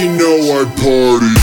you know I party.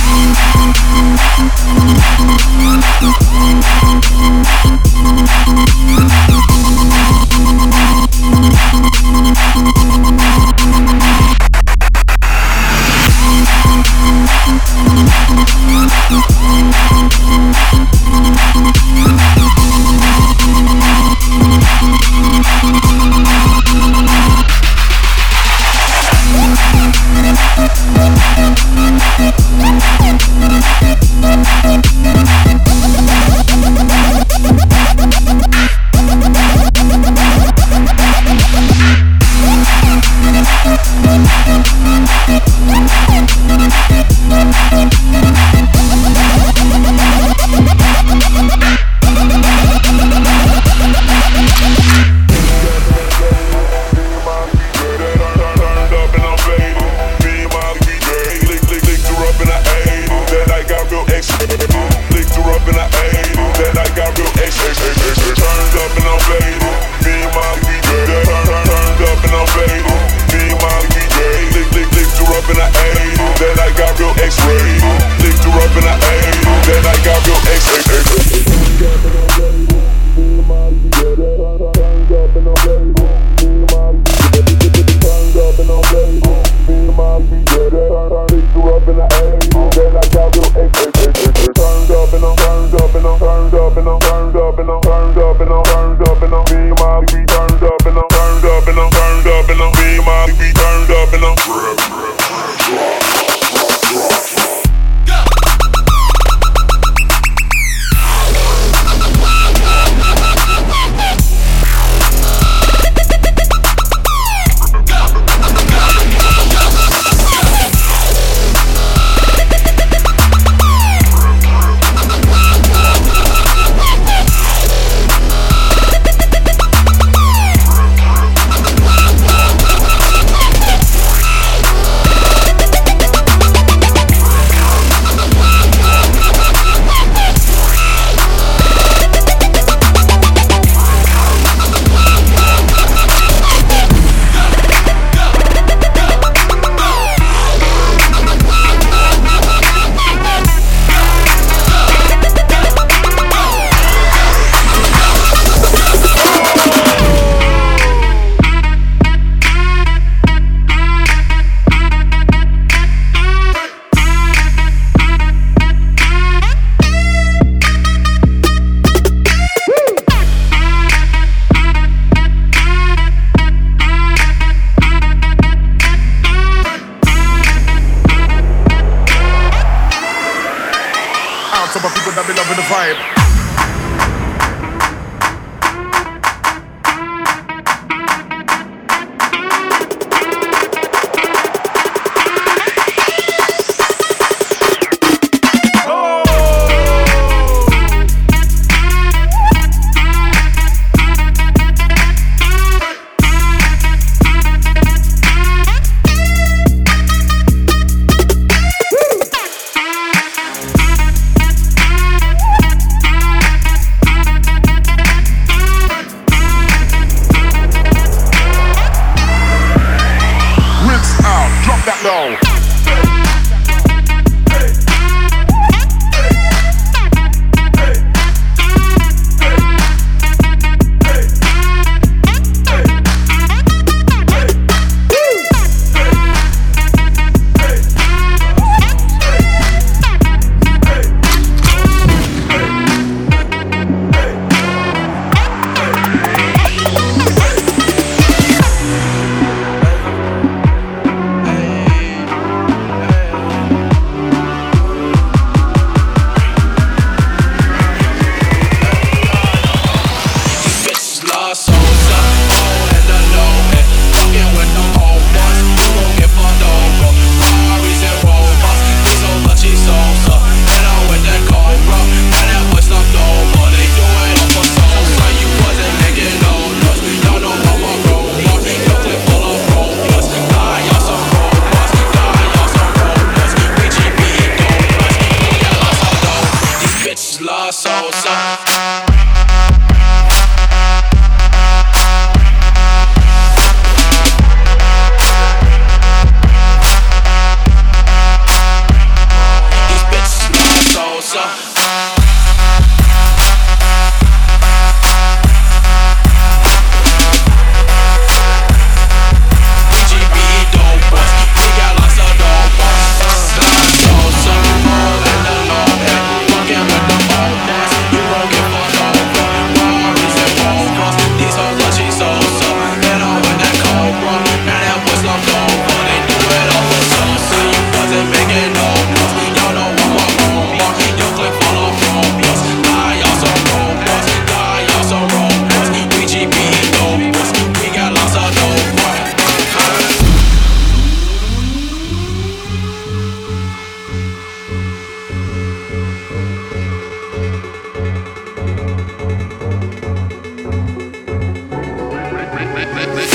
let, let.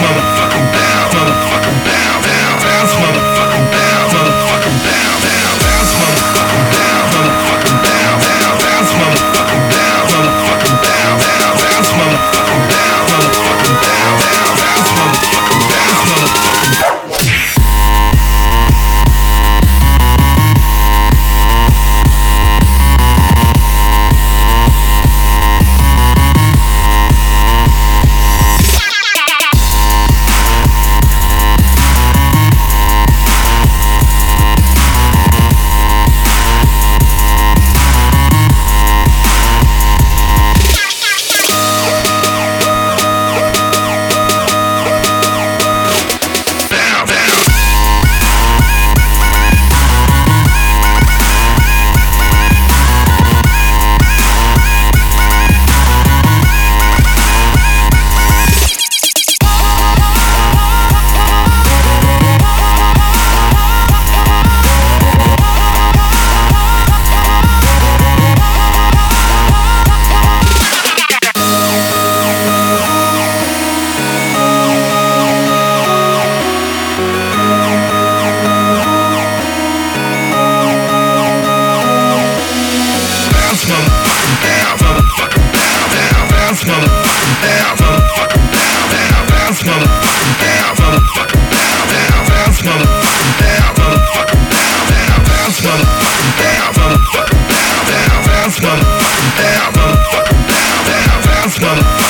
motherfucker. Hofmann.